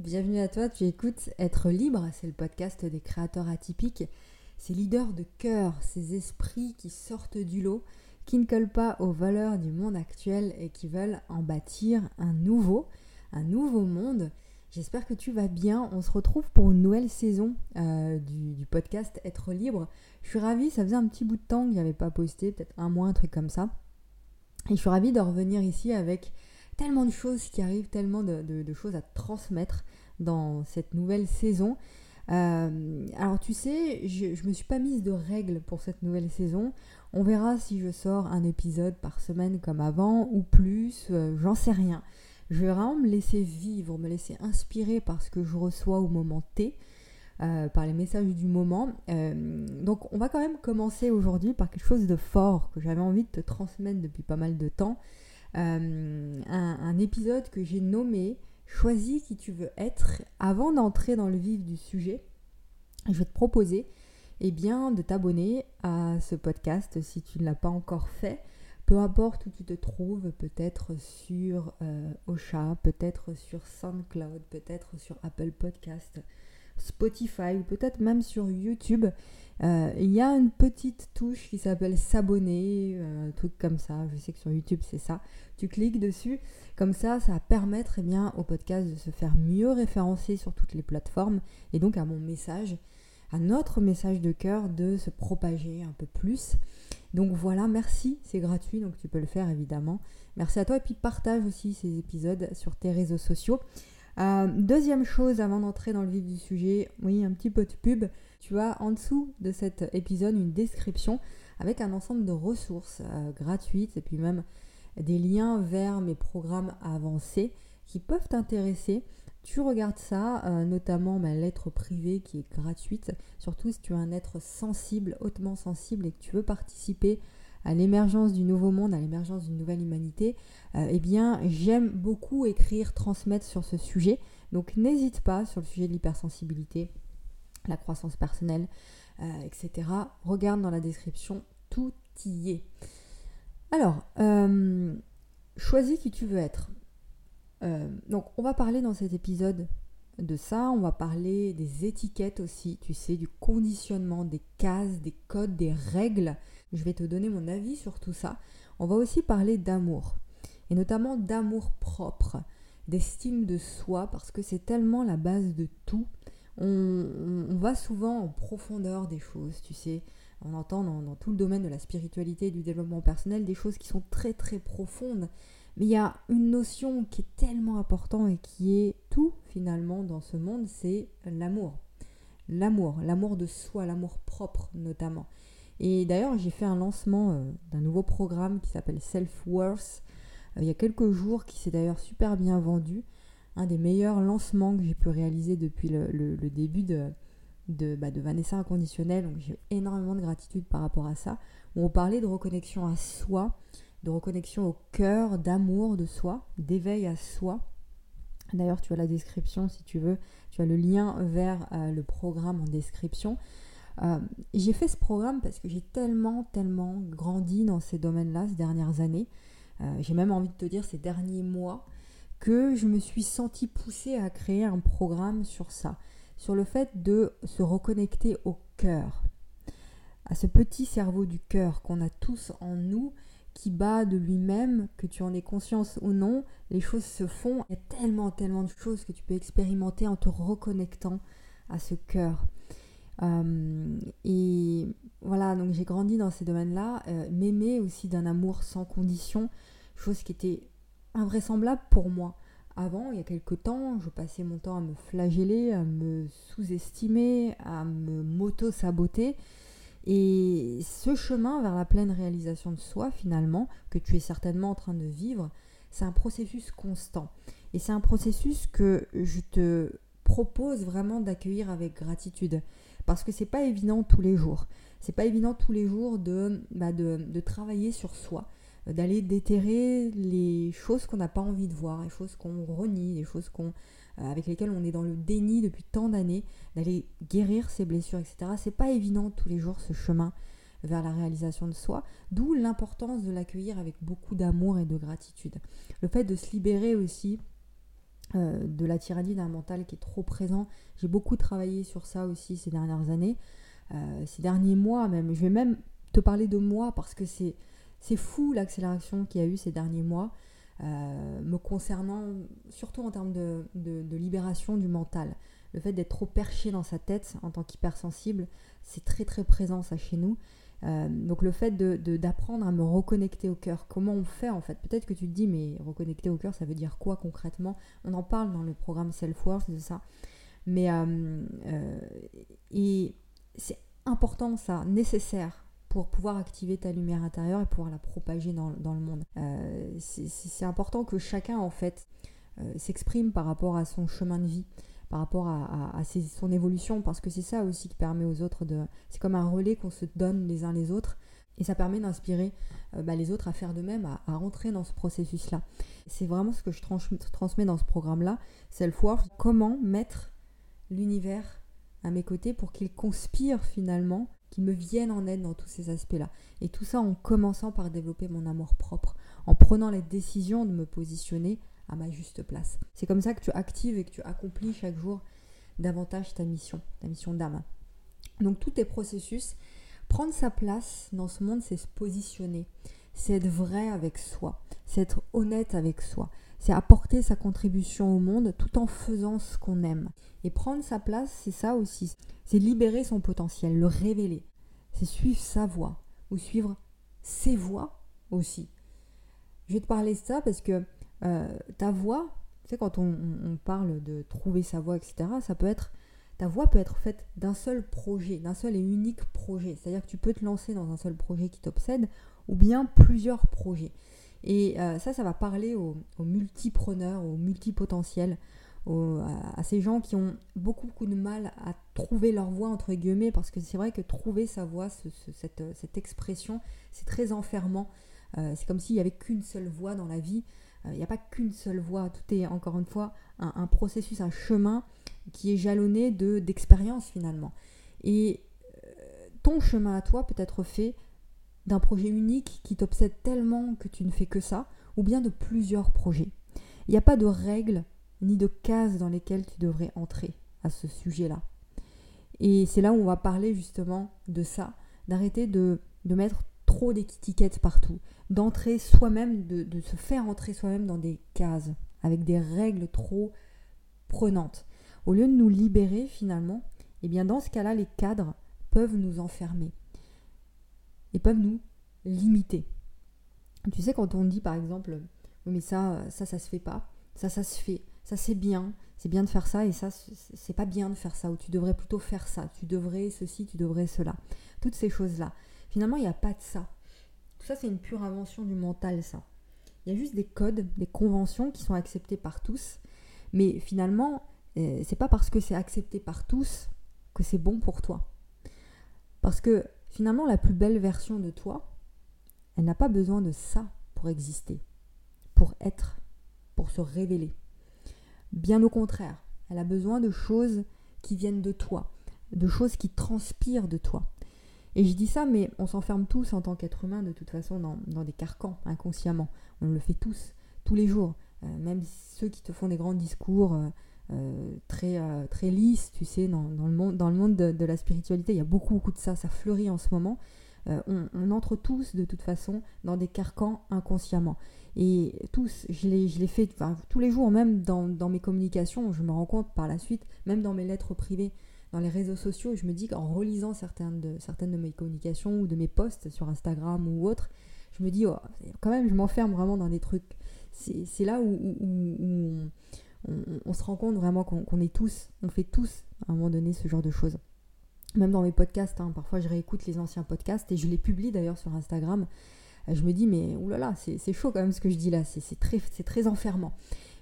Bienvenue à toi, tu écoutes Être libre, c'est le podcast des créateurs atypiques, ces leaders de cœur, ces esprits qui sortent du lot, qui ne collent pas aux valeurs du monde actuel et qui veulent en bâtir un nouveau, un nouveau monde. J'espère que tu vas bien. On se retrouve pour une nouvelle saison euh, du, podcast Être libre. Je suis ravie, ça faisait un petit bout de temps que j'avais pas posté, peut-être un mois, un truc comme ça. Et je suis ravie de revenir ici avec tellement de choses qui arrivent, tellement de, choses à transmettre dans cette nouvelle saison. Euh, alors tu sais, je ne me suis pas mise de règles pour cette nouvelle saison. On verra si je sors un épisode par semaine comme avant ou plus, euh, j'en sais rien. Je vais vraiment me laisser vivre, me laisser inspirer par ce que je reçois au moment T, euh, par les messages du moment. donc on va quand même commencer aujourd'hui par quelque chose de fort que j'avais envie de te transmettre depuis pas mal de temps. Un, épisode que j'ai nommé Choisis qui tu veux être. Avant d'entrer dans le vif du sujet, je vais te proposer eh bien, de t'abonner à ce podcast si tu ne l'as pas encore fait. Peu importe où tu te trouves, peut-être sur euh, Ocha, peut-être sur SoundCloud, peut-être sur Apple Podcast, Spotify ou peut-être même sur YouTube. Euh, il y a une petite touche qui s'appelle s'abonner, euh, un truc comme ça. Je sais que sur YouTube c'est ça. Tu cliques dessus, comme ça, ça va permettre eh bien, au podcast de se faire mieux référencer sur toutes les plateformes et donc à mon message, à notre message de cœur de se propager un peu plus. Donc voilà, merci, c'est gratuit, donc tu peux le faire évidemment. Merci à toi et puis partage aussi ces épisodes sur tes réseaux sociaux. Euh, deuxième chose avant d'entrer dans le vif du sujet, oui, un petit peu de pub. Tu as en dessous de cet épisode une description avec un ensemble de ressources euh, gratuites et puis même des liens vers mes programmes avancés qui peuvent t'intéresser. Tu regardes ça, euh, notamment ma lettre privée qui est gratuite, surtout si tu es un être sensible, hautement sensible et que tu veux participer à l'émergence du nouveau monde, à l'émergence d'une nouvelle humanité, euh, eh bien j'aime beaucoup écrire, transmettre sur ce sujet. Donc n'hésite pas sur le sujet de l'hypersensibilité, la croissance personnelle, euh, etc. Regarde dans la description, tout y est. Alors, euh, choisis qui tu veux être. donc on va parler dans cet épisode de ça, on va parler des étiquettes aussi, tu sais, du conditionnement, des cases, des codes, des règles je vais te donner mon avis sur tout ça. On va aussi parler d'amour, et notamment d'amour propre, d'estime de soi, parce que c'est tellement la base de tout. On, va souvent en profondeur des choses, tu sais. On entend dans, tout le domaine de la spiritualité et du développement personnel des choses qui sont très très profondes. Mais il y a une notion qui est tellement importante et qui est tout finalement dans ce monde, c'est l'amour. L'amour, l'amour de soi, l'amour propre notamment. Et d'ailleurs, j'ai fait un lancement euh, d'un nouveau programme qui s'appelle Self-Worth euh, il y a quelques jours, qui s'est d'ailleurs super bien vendu. Un des meilleurs lancements que j'ai pu réaliser depuis le, début de, de, bah, Vanessa Inconditionnel. Donc j'ai énormément de gratitude par rapport à ça. Où on parlait de reconnexion à soi, de reconnexion au cœur, d'amour de soi, d'éveil à soi. D'ailleurs, tu as la description si tu veux. Tu as le lien vers euh, le programme en description. Euh, j'ai fait ce programme parce que j'ai tellement, tellement grandi dans ces domaines-là ces dernières années. Euh, j'ai même envie de te dire ces derniers mois que je me suis sentie poussée à créer un programme sur ça, sur le fait de se reconnecter au cœur, à ce petit cerveau du cœur qu'on a tous en nous qui bat de lui-même, que tu en aies conscience ou non, les choses se font. Il y a tellement, tellement de choses que tu peux expérimenter en te reconnectant à ce cœur. Euh, et voilà, donc j'ai grandi dans ces domaines-là, euh, m'aimer aussi d'un amour sans condition, chose qui était invraisemblable pour moi. Avant, il y a quelques temps, je passais mon temps à me flageller, à me sous-estimer, à me moto-saboter. Et ce chemin vers la pleine réalisation de soi, finalement, que tu es certainement en train de vivre, c'est un processus constant. Et c'est un processus que je te propose vraiment d'accueillir avec gratitude parce que c'est pas évident tous les jours. C'est pas évident tous les jours de, bah, travailler sur soi, euh, d'aller déterrer les choses qu'on n'a pas envie de voir, les choses qu'on renie, les choses qu'on, euh, avec lesquelles on est dans le déni depuis tant d'années, d'aller guérir ses blessures, etc. C'est pas évident tous les jours ce chemin vers la réalisation de soi, d'où l'importance de l'accueillir avec beaucoup d'amour et de gratitude. Le fait de se libérer aussi de la tyrannie d'un mental qui est trop présent. J'ai beaucoup travaillé sur ça aussi ces dernières années, ces derniers mois même. Je vais même te parler de moi parce que c'est, c'est fou l'accélération qu'il y a eu ces derniers mois. me concernant, surtout en termes de, de, libération du mental. Le fait d'être trop perché dans sa tête en tant qu'hypersensible, c'est très très présent ça chez nous. Euh, donc le fait d'apprendre à me reconnecter au cœur, comment on fait en fait Peut-être que tu te dis, mais reconnecter au cœur, ça veut dire quoi concrètement? On en parle dans le programme Self-Worth de ça. Mais euh, euh, c'est important ça, nécessaire pour pouvoir activer ta lumière intérieure et pouvoir la propager dans, dans le monde. c'est important que chacun en fait s'exprime par rapport à son chemin de vie par rapport à, son évolution, parce que c'est ça aussi qui permet aux autres de... C'est comme un relais qu'on se donne les uns les autres, et ça permet d'inspirer euh, bah, les autres à faire de même, à, rentrer dans ce processus-là. C'est vraiment ce que je transmets dans ce programme-là, Self-Worth, comment mettre l'univers à mes côtés pour qu'il conspire finalement, qu'il me vienne en aide dans tous ces aspects-là. Et tout ça en commençant par développer mon amour propre, en prenant la décision de me positionner à ma juste place. C'est comme ça que tu actives et que tu accomplis chaque jour davantage ta mission, ta mission d'âme. Donc tous tes processus, prendre sa place dans ce monde, c'est se positionner, c'est être vrai avec soi, c'est être honnête avec soi, c'est apporter sa contribution au monde tout en faisant ce qu'on aime. Et prendre sa place, c'est ça aussi, c'est libérer son potentiel, le révéler, c'est suivre sa voie ou suivre ses voies aussi. Je vais te parler de ça parce que euh, ta voix, tu quand on, parle de trouver sa voix, etc., ça peut être, ta voix peut être faite d'un seul projet, d'un seul et unique projet. C'est-à-dire que tu peux te lancer dans un seul projet qui t'obsède, ou bien plusieurs projets. Et euh, ça, ça va parler aux, multipreneurs, aux multipotentiels, à, ces gens qui ont beaucoup, beaucoup de mal à trouver leur voix, entre guillemets, parce que c'est vrai que trouver sa voix, cette, cette, expression, c'est très enfermant. Euh, c'est comme s'il n'y avait qu'une seule voix dans la vie. Il euh, n'y a pas qu'une seule voie, tout est encore une fois un, processus, un chemin qui est jalonné de d'expérience finalement. Et euh, ton chemin à toi peut être fait d'un projet unique qui t'obsède tellement que tu ne fais que ça, ou bien de plusieurs projets. Il n'y a pas de règles ni de cases dans lesquelles tu devrais entrer à ce sujet-là. Et c'est là où on va parler justement de ça, d'arrêter de, de mettre trop d'étiquettes partout, d'entrer soi-même, de, se faire entrer soi-même dans des cases, avec des règles trop prenantes. Au lieu de nous libérer finalement, eh bien dans ce cas-là, les cadres peuvent nous enfermer et peuvent nous limiter. Tu sais, quand on dit par exemple, mais ça, ça, ça se fait pas, ça, ça se fait, ça c'est bien, c'est bien de faire ça et ça, c'est pas bien de faire ça, ou tu devrais plutôt faire ça, tu devrais ceci, tu devrais cela. Toutes ces choses-là. Finalement, il n'y a pas de ça. Tout ça, c'est une pure invention du mental, ça. Il y a juste des codes, des conventions qui sont acceptées par tous. Mais finalement, euh, c'est pas parce que c'est accepté par tous que c'est bon pour toi. Parce que finalement, la plus belle version de toi, elle n'a pas besoin de ça pour exister, pour être, pour se révéler. Bien au contraire, elle a besoin de choses qui viennent de toi, de choses qui transpirent de toi. Et je dis ça, mais on s'enferme tous en tant qu'être humain de toute façon dans, des carcans inconsciemment. On le fait tous, tous les jours. Euh, même ceux qui te font des grands discours euh, euh, très, très lisses, tu sais, dans, le monde, dans le monde de, la spiritualité, il y a beaucoup, beaucoup de ça, ça fleurit en ce moment. On, entre tous de toute façon dans des carcans inconsciemment. Et tous, je l'ai fait tous les jours, même dans, dans mes communications, je me rends compte par la suite, même dans mes lettres privées dans les réseaux sociaux, je me dis qu'en relisant certaines de, certaines mes communications ou de mes posts sur Instagram ou autre, je me dis, oh, quand même, je m'enferme vraiment dans des trucs. C'est là où, on, se rend compte vraiment qu'on est tous, on fait tous à un moment donné ce genre de choses. Même dans mes podcasts, hein, parfois je réécoute les anciens podcasts et je les publie d'ailleurs sur Instagram. Je me dis, mais oulala, c'est chaud quand même ce que je dis là, c'est très, très enfermant.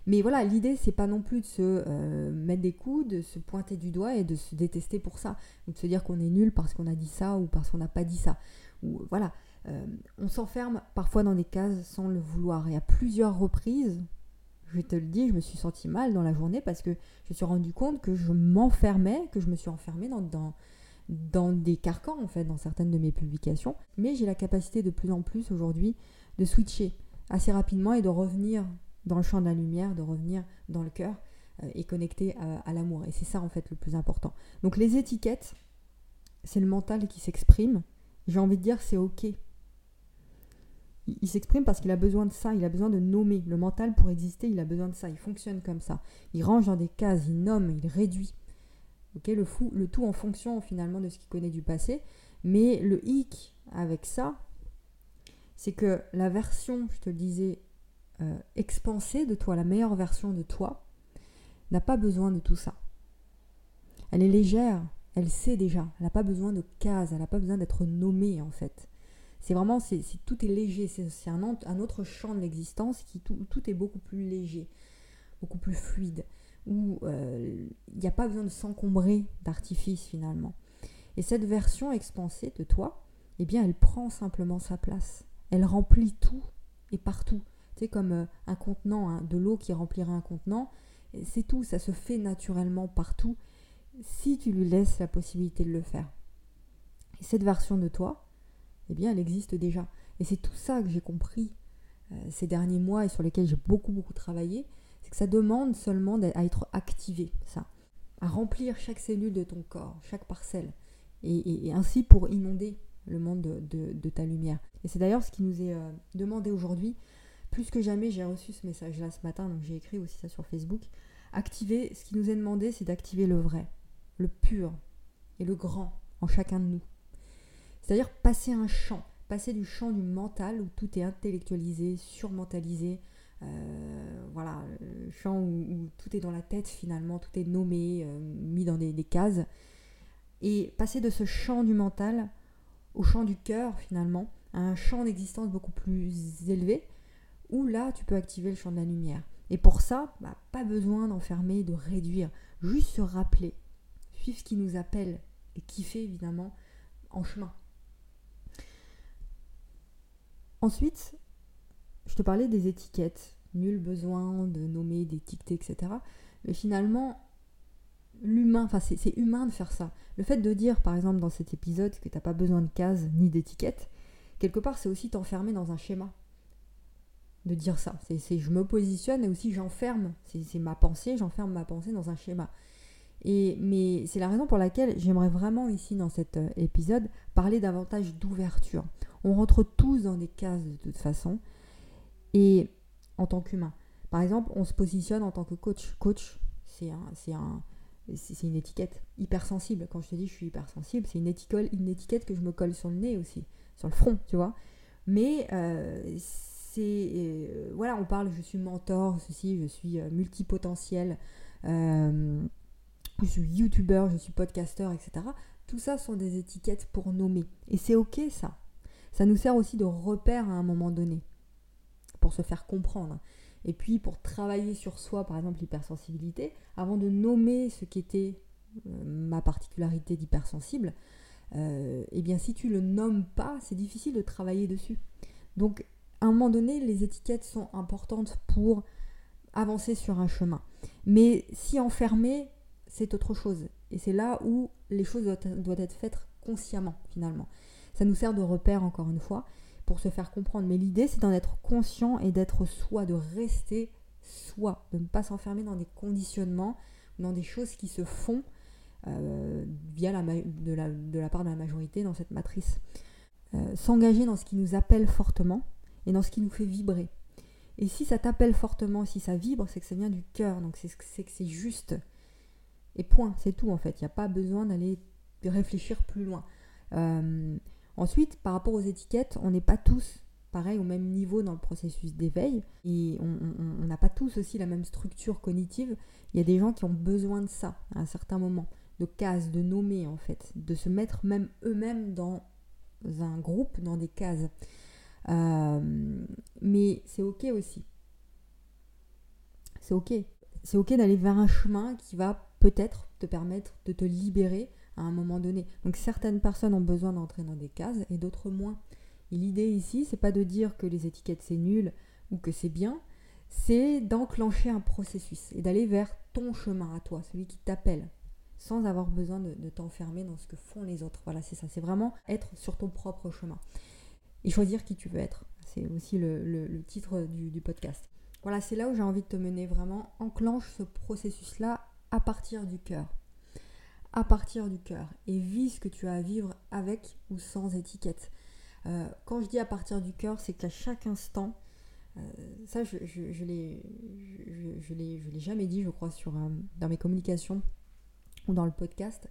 Mais voilà, l'idée, c'est pas non plus de se euh, mettre des coups, de se pointer du doigt et de se détester pour ça. Ou de se dire qu'on est nul parce qu'on a dit ça ou parce qu'on n'a pas dit ça. Ou voilà, euh, on s'enferme parfois dans des cases sans le vouloir. Et à plusieurs reprises, je te le dis, je me suis sentie mal dans la journée parce que je me suis rendu compte que je m'enfermais, que je me suis enfermée dans, dans, dans des carcans en fait, dans certaines de mes publications. Mais j'ai la capacité de plus en plus aujourd'hui de switcher assez rapidement et de revenir dans le champ de la lumière, de revenir dans le cœur euh, et connecté à, l'amour. Et c'est ça en fait le plus important. Donc les étiquettes, c'est le mental qui s'exprime. J'ai envie de dire c'est ok. Il, s'exprime parce qu'il a besoin de ça, il a besoin de nommer. Le mental pour exister, il a besoin de ça, il fonctionne comme ça. Il range dans des cases, il nomme, il réduit. Le, fou, le tout en fonction finalement de ce qu'il connaît du passé. Mais le hic avec ça, c'est que la version, je te le disais, euh, expansée de toi, la meilleure version de toi, n'a pas besoin de tout ça. Elle est légère, elle sait déjà, elle n'a pas besoin de cases, elle n'a pas besoin d'être nommée en fait. C'est vraiment, c'est, tout est léger, c'est, un, un, autre champ de l'existence qui tout, tout, est beaucoup plus léger, beaucoup plus fluide, où euh, il n'y a pas besoin de s'encombrer d'artifices finalement. Et cette version expansée de toi, eh bien, elle prend simplement sa place. Elle remplit tout et partout. Comme euh, un contenant, hein, de l'eau qui remplirait un contenant. C'est tout, ça se fait naturellement partout si tu lui laisses la possibilité de le faire. Et cette version de toi, eh bien, elle existe déjà. Et c'est tout ça que j'ai compris euh, ces derniers mois et sur lesquels j'ai beaucoup, beaucoup travaillé. C'est que ça demande seulement à être activé, ça. À remplir chaque cellule de ton corps, chaque parcelle. Et, ainsi pour inonder le monde de, ta lumière. Et c'est d'ailleurs ce qui nous est euh, demandé aujourd'hui. Plus que jamais, j'ai reçu ce message-là ce matin, donc j'ai écrit aussi ça sur Facebook. Activer, ce qui nous est demandé, c'est d'activer le vrai, le pur et le grand en chacun de nous. C'est-à-dire passer un champ, passer du champ du mental où tout est intellectualisé, surmentalisé, euh, voilà, le champ où, tout est dans la tête finalement, tout est nommé, euh, mis dans des, cases, et passer de ce champ du mental au champ du cœur finalement, à un champ d'existence beaucoup plus élevé, où là tu peux activer le champ de la lumière. Et pour ça, bah, pas besoin d'enfermer, de réduire, juste se rappeler, suivre ce qui nous appelle et kiffer évidemment en chemin. Ensuite, je te parlais des étiquettes. Nul besoin de nommer, d'étiqueter, etc. Mais finalement, l'humain, enfin c'est humain de faire ça. Le fait de dire par exemple dans cet épisode que tu n'as pas besoin de cases ni d'étiquettes, quelque part c'est aussi t'enfermer dans un schéma. De dire ça. C'est je me positionne et aussi j'enferme. C'est ma pensée, j'enferme ma pensée dans un schéma. Et, mais c'est la raison pour laquelle j'aimerais vraiment ici dans cet euh, épisode parler davantage d'ouverture. On rentre tous dans des cases de toute façon. Et en tant qu'humain. Par exemple, on se positionne en tant que coach. Coach, c'est un, un, c'est une étiquette hypersensible. Quand je te dis je suis hypersensible, c'est une étiquette, une étiquette que je me colle sur le nez aussi, sur le front, tu vois. Mais euh, Euh, voilà, on parle, je suis mentor, ceci, je suis euh, multipotentiel, je suis youtubeur, je suis podcasteur, etc. Tout ça sont des étiquettes pour nommer. Et c'est ok ça. Ça nous sert aussi de repère à un moment donné, pour se faire comprendre. Et puis pour travailler sur soi, par exemple l'hypersensibilité, avant de nommer ce qui était euh, ma particularité d'hypersensible, euh, eh bien si tu le nommes pas, c'est difficile de travailler dessus. Donc à un moment donné, les étiquettes sont importantes pour avancer sur un chemin. Mais si enfermer, c'est autre chose. Et c'est là où les choses doivent être faites consciemment, finalement. Ça nous sert de repère, encore une fois pour se faire comprendre. Mais l'idée, c'est d'en être conscient et d'être soi, de rester soi, de ne pas s'enfermer dans des conditionnements, dans des choses qui se font euh, via la, de, la, de, la, part de la majorité dans cette matrice. Euh, s'engager dans ce qui nous appelle fortement et dans ce qui nous fait vibrer. Et si ça t'appelle fortement, si ça vibre, c'est que ça vient du cœur, donc c'est que c'est juste. Et point, c'est tout en fait. Il n'y a pas besoin d'aller réfléchir plus loin. Euh, Ensuite, par rapport aux étiquettes, on n'est pas tous pareil au même niveau dans le processus d'éveil et on n'a pas tous aussi la même structure cognitive. Il y a des gens qui ont besoin de ça à un certain moment, de cases, de nommer en fait, de se mettre même eux-mêmes dans un groupe, dans des cases. Euh, mais c'est ok aussi. C'est ok. C'est ok d'aller vers un chemin qui va peut-être te permettre de te libérer à un moment donné. Donc certaines personnes ont besoin d'entrer dans des cases et d'autres moins. L'idée ici, c'est pas de dire que les étiquettes c'est nul ou que c'est bien, c'est d'enclencher un processus et d'aller vers ton chemin à toi, celui qui t'appelle, sans avoir besoin de, t'enfermer dans ce que font les autres. Voilà, c'est ça, c'est vraiment être sur ton propre chemin et choisir qui tu veux être. C'est aussi le, titre du, podcast. voilà, c'est là où j'ai envie de te mener vraiment. Enclenche ce processus-là à partir du cœur. À partir du cœur. Et vis ce que tu as à vivre avec ou sans étiquette. Euh, quand je dis à partir du cœur, c'est qu'à chaque instant, euh, ça je, l'ai jamais dit, je crois, sur, euh, dans mes communications ou dans le podcast.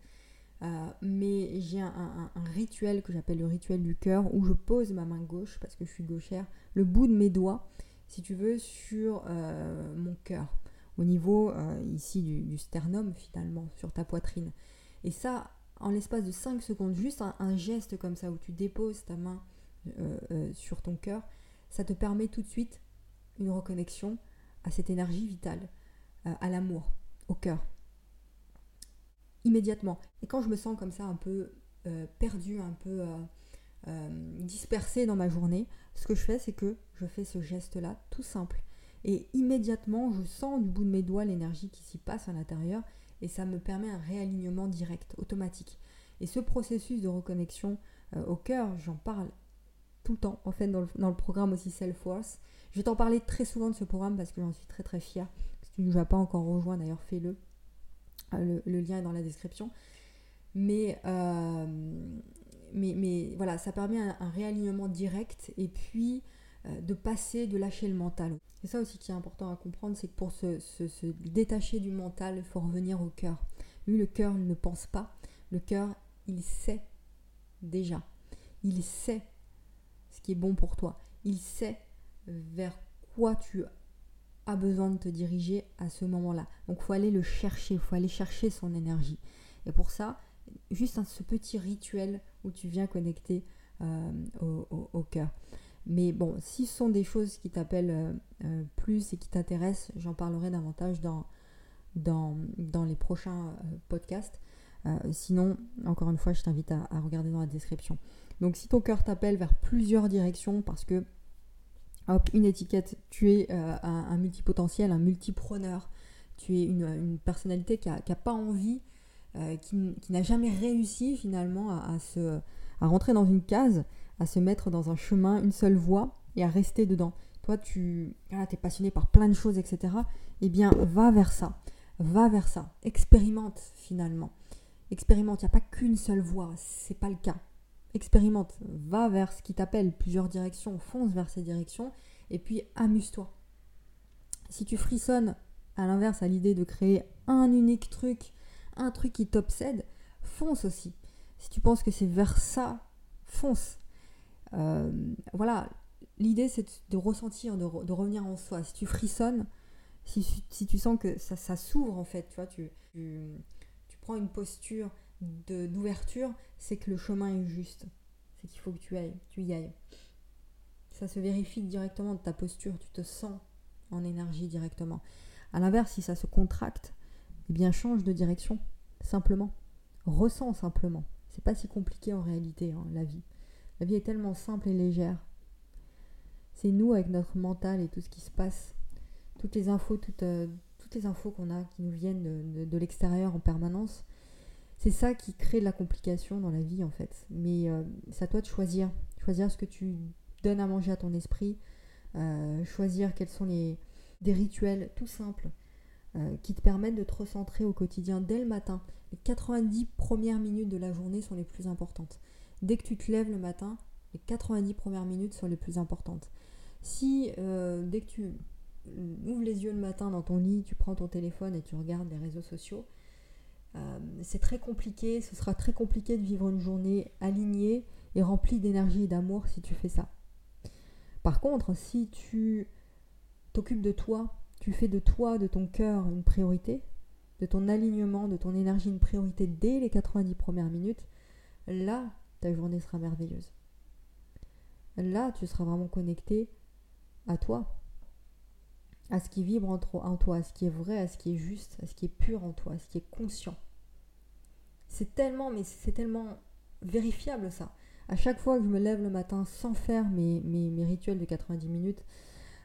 Mais j'ai un, rituel que j'appelle le rituel du cœur où je pose ma main gauche, parce que je suis gauchère, le bout de mes doigts, si tu veux, sur mon cœur, au niveau ici du, sternum finalement, sur ta poitrine. Et ça, en l'espace de 5 secondes, juste un, geste comme ça où tu déposes ta main euh, euh, sur ton cœur, ça te permet tout de suite une reconnexion à cette énergie vitale, euh, à l'amour, au cœur. Immédiatement. Et quand je me sens comme ça un peu perdu, un peu dispersé dans ma journée, ce que je fais, c'est que je fais ce geste-là, tout simple. Et immédiatement, je sens du bout de mes doigts l'énergie qui s'y passe à l'intérieur et ça me permet un réalignement direct, automatique. Et ce processus de reconnexion euh, au cœur, j'en parle tout le temps, en fait, dans le, programme aussi Self-Force. Je vais t'en parler très souvent de ce programme parce que j'en suis très très fière. Si tu ne nous as pas encore rejoint, d'ailleurs, fais-le. Euh, le, lien est dans la description. Mais, euh, mais, mais, voilà, ça permet un réalignement direct et puis euh, de passer, de lâcher le mental. C'est ça aussi qui est important à comprendre, c'est que pour se, détacher du mental, il faut revenir au cœur. Lui, le cœur ne pense pas. Le cœur, il sait déjà. Il sait ce qui est bon pour toi. Il sait vers quoi tu as besoin de te diriger à ce moment-là. Donc, faut aller le chercher, il faut aller chercher son énergie. Et pour ça, juste ce petit rituel où tu viens connecter euh, au cœur. Mais bon, si ce sont des choses qui t'appellent euh, euh, plus et qui t'intéressent, j'en parlerai davantage dans, dans, dans les prochains podcasts. sinon, encore une fois, je t'invite à, regarder dans la description. Donc si ton cœur t'appelle vers plusieurs directions parce que, une étiquette, tu es un, multipotentiel, un multipreneur, tu es une, personnalité qui n'a pas envie, qui, qui n'a jamais réussi finalement à, se, à rentrer dans une case, à se mettre dans un chemin, une seule voie et à rester dedans. Toi, tu es passionné par plein de choses, etc. Eh bien, va vers ça. Va vers ça. Expérimente finalement. Expérimente. Il n'y a pas qu'une seule voie. C'est pas le cas. Expérimente. Va vers ce qui t'appelle plusieurs directions. Fonce vers ces directions. Et puis, amuse-toi. Si tu frissonnes, à l'inverse, à l'idée de créer un unique truc, un truc qui t'obsède, fonce aussi. Si tu penses que c'est vers ça, fonce. Euh, voilà, l'idée c'est de ressentir, de, revenir en soi. Si tu frissonnes, si, tu sens que ça, s'ouvre en fait, tu vois, tu, tu, prends une posture d'ouverture, c'est que le chemin est juste. C'est qu'il faut que tu ailles, tu y ailles. Ça se vérifie directement de ta posture, tu te sens en énergie directement. À l'inverse, si ça se contracte, eh bien change de direction, simplement. Ressens simplement. C'est pas si compliqué en réalité, hein, la vie. La vie est tellement simple et légère. C'est nous avec notre mental et tout ce qui se passe, toutes les infos, toutes, euh, toutes les infos qu'on a qui nous viennent de, l'extérieur en permanence. C'est ça qui crée de la complication dans la vie en fait. Mais euh, c'est à toi de choisir, choisir ce que tu donnes à manger à ton esprit, euh, choisir quels sont les des rituels tout simples qui te permettent de te recentrer au quotidien dès le matin. Les 90 premières minutes de la journée sont les plus importantes. Dès que tu te lèves le matin, les 90 premières minutes sont les plus importantes. Si euh, dès que tu ouvres les yeux le matin dans ton lit, tu prends ton téléphone et tu regardes les réseaux sociaux, euh, c'est très compliqué, ce sera très compliqué de vivre une journée alignée et remplie d'énergie et d'amour si tu fais ça. Par contre, si tu t'occupes de toi, tu fais de toi, de ton cœur une priorité, de ton alignement, de ton énergie une priorité dès les 90 premières minutes, là, ta journée sera merveilleuse. Là, tu seras vraiment connecté à toi, à ce qui vibre en toi, à ce qui est vrai, à ce qui est juste, à ce qui est pur en toi, à ce qui est conscient. C'est tellement, mais c'est tellement vérifiable ça. À chaque fois que je me lève le matin sans faire mes, rituels de 90 minutes,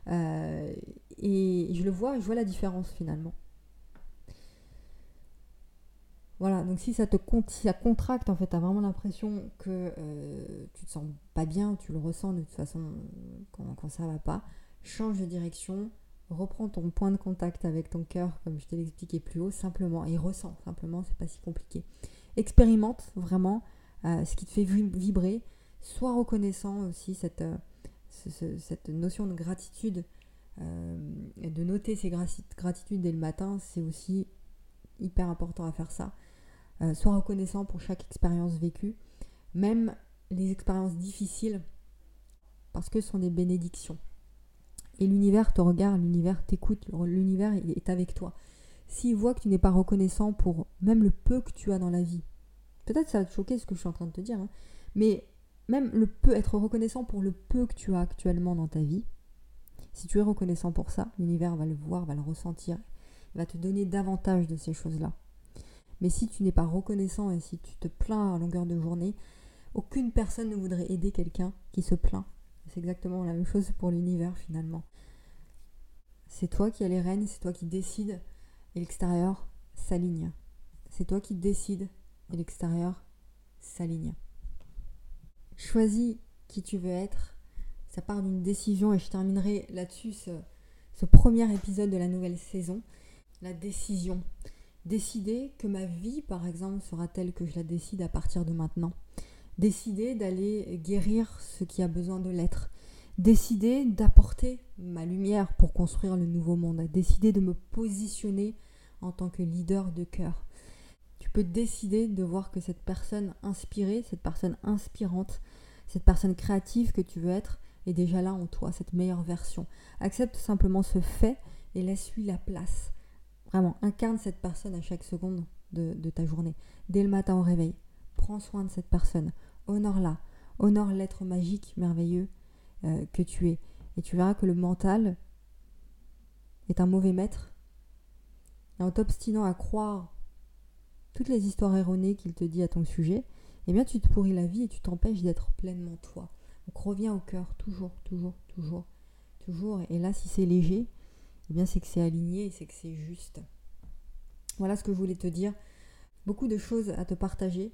euh, et je le vois, je vois la différence finalement. Voilà, donc si ça te ça contracte, en fait, tu as vraiment l'impression que euh, tu te sens pas bien, tu le ressens de toute façon quand, quand ça va pas, change de direction, reprends ton point de contact avec ton cœur, comme je te l'ai expliqué plus haut, simplement, et ressens, simplement, c'est pas si compliqué. Expérimente vraiment euh, ce qui te fait vibrer. Sois reconnaissant aussi cette, euh, notion de gratitude, euh, de noter ses gratitudes dès le matin, c'est aussi hyper important à faire ça. sois reconnaissant pour chaque expérience vécue, même les expériences difficiles, parce que ce sont des bénédictions. Et l'univers te regarde, l'univers t'écoute, l'univers est avec toi. S'il voit que tu n'es pas reconnaissant pour même le peu que tu as dans la vie, peut-être ça va te choquer ce que je suis en train de te dire, hein, mais même le peu, être reconnaissant pour le peu que tu as actuellement dans ta vie, si tu es reconnaissant pour ça, l'univers va le voir, va le ressentir, va te donner davantage de ces choses-là. Mais si tu n'es pas reconnaissant et si tu te plains à longueur de journée, aucune personne ne voudrait aider quelqu'un qui se plaint c'est exactement la même chose pour l'univers finalement. C'est toi qui as les rênes, c'est toi qui décides et l'extérieur s'aligne. C'est toi qui décides et l'extérieur s'aligne. Choisis qui tu veux être. Ça part d'une décision et je terminerai là-dessus ce, ce premier épisode de la nouvelle saison. La décision. Décider que ma vie, par exemple, sera telle que je la décide à partir de maintenant décider d'aller guérir ce qui a besoin de l'être, décider d'apporter ma lumière pour construire le nouveau monde, décider de me positionner en tant que leader de cœur. Tu peux décider de voir que cette personne inspirée, cette personne inspirante, cette personne créative que tu veux être est déjà là en toi, cette meilleure version. Accepte simplement ce fait et laisse-lui la place. Vraiment, incarne cette personne à chaque seconde de, de ta journée. Dès le matin au réveil, prends soin de cette personne, honore-la, honore l'être magique, merveilleux euh, que tu es. Et tu verras que le mental est un mauvais maître. Et en t'obstinant à croire toutes les histoires erronées qu'il te dit à ton sujet, eh bien tu te pourris la vie et tu t'empêches d'être pleinement toi. Donc reviens au cœur, toujours, toujours, toujours, toujours. Et là, si c'est léger, eh bien c'est que c'est aligné et c'est que c'est juste. Voilà ce que je voulais te dire. Beaucoup de choses à te partager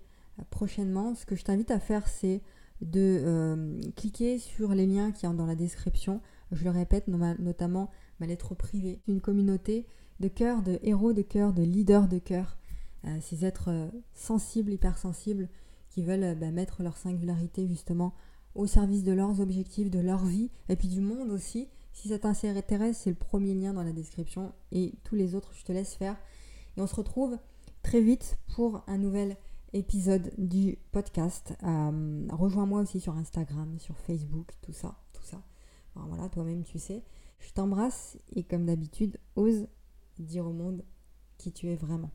prochainement. Ce que je t'invite à faire, c'est de euh, cliquer sur les liens qui sont dans la description. Je le répète, notamment ma lettre privée, une communauté de cœur, de héros de cœur, de leaders de cœur, euh, ces êtres euh, sensibles, hypersensibles, qui veulent bah, mettre leur singularité justement au service de leurs objectifs, de leur vie, et puis du monde aussi. Si ça t'intéresse, c'est le premier lien dans la description, et tous les autres, je te laisse faire. Et on se retrouve très vite pour un nouvel épisode du podcast. Euh, rejoins-moi aussi sur Instagram, sur Facebook, tout ça, tout ça. voilà, toi-même tu sais. Je t'embrasse et comme d'habitude, ose dire au monde qui tu es vraiment.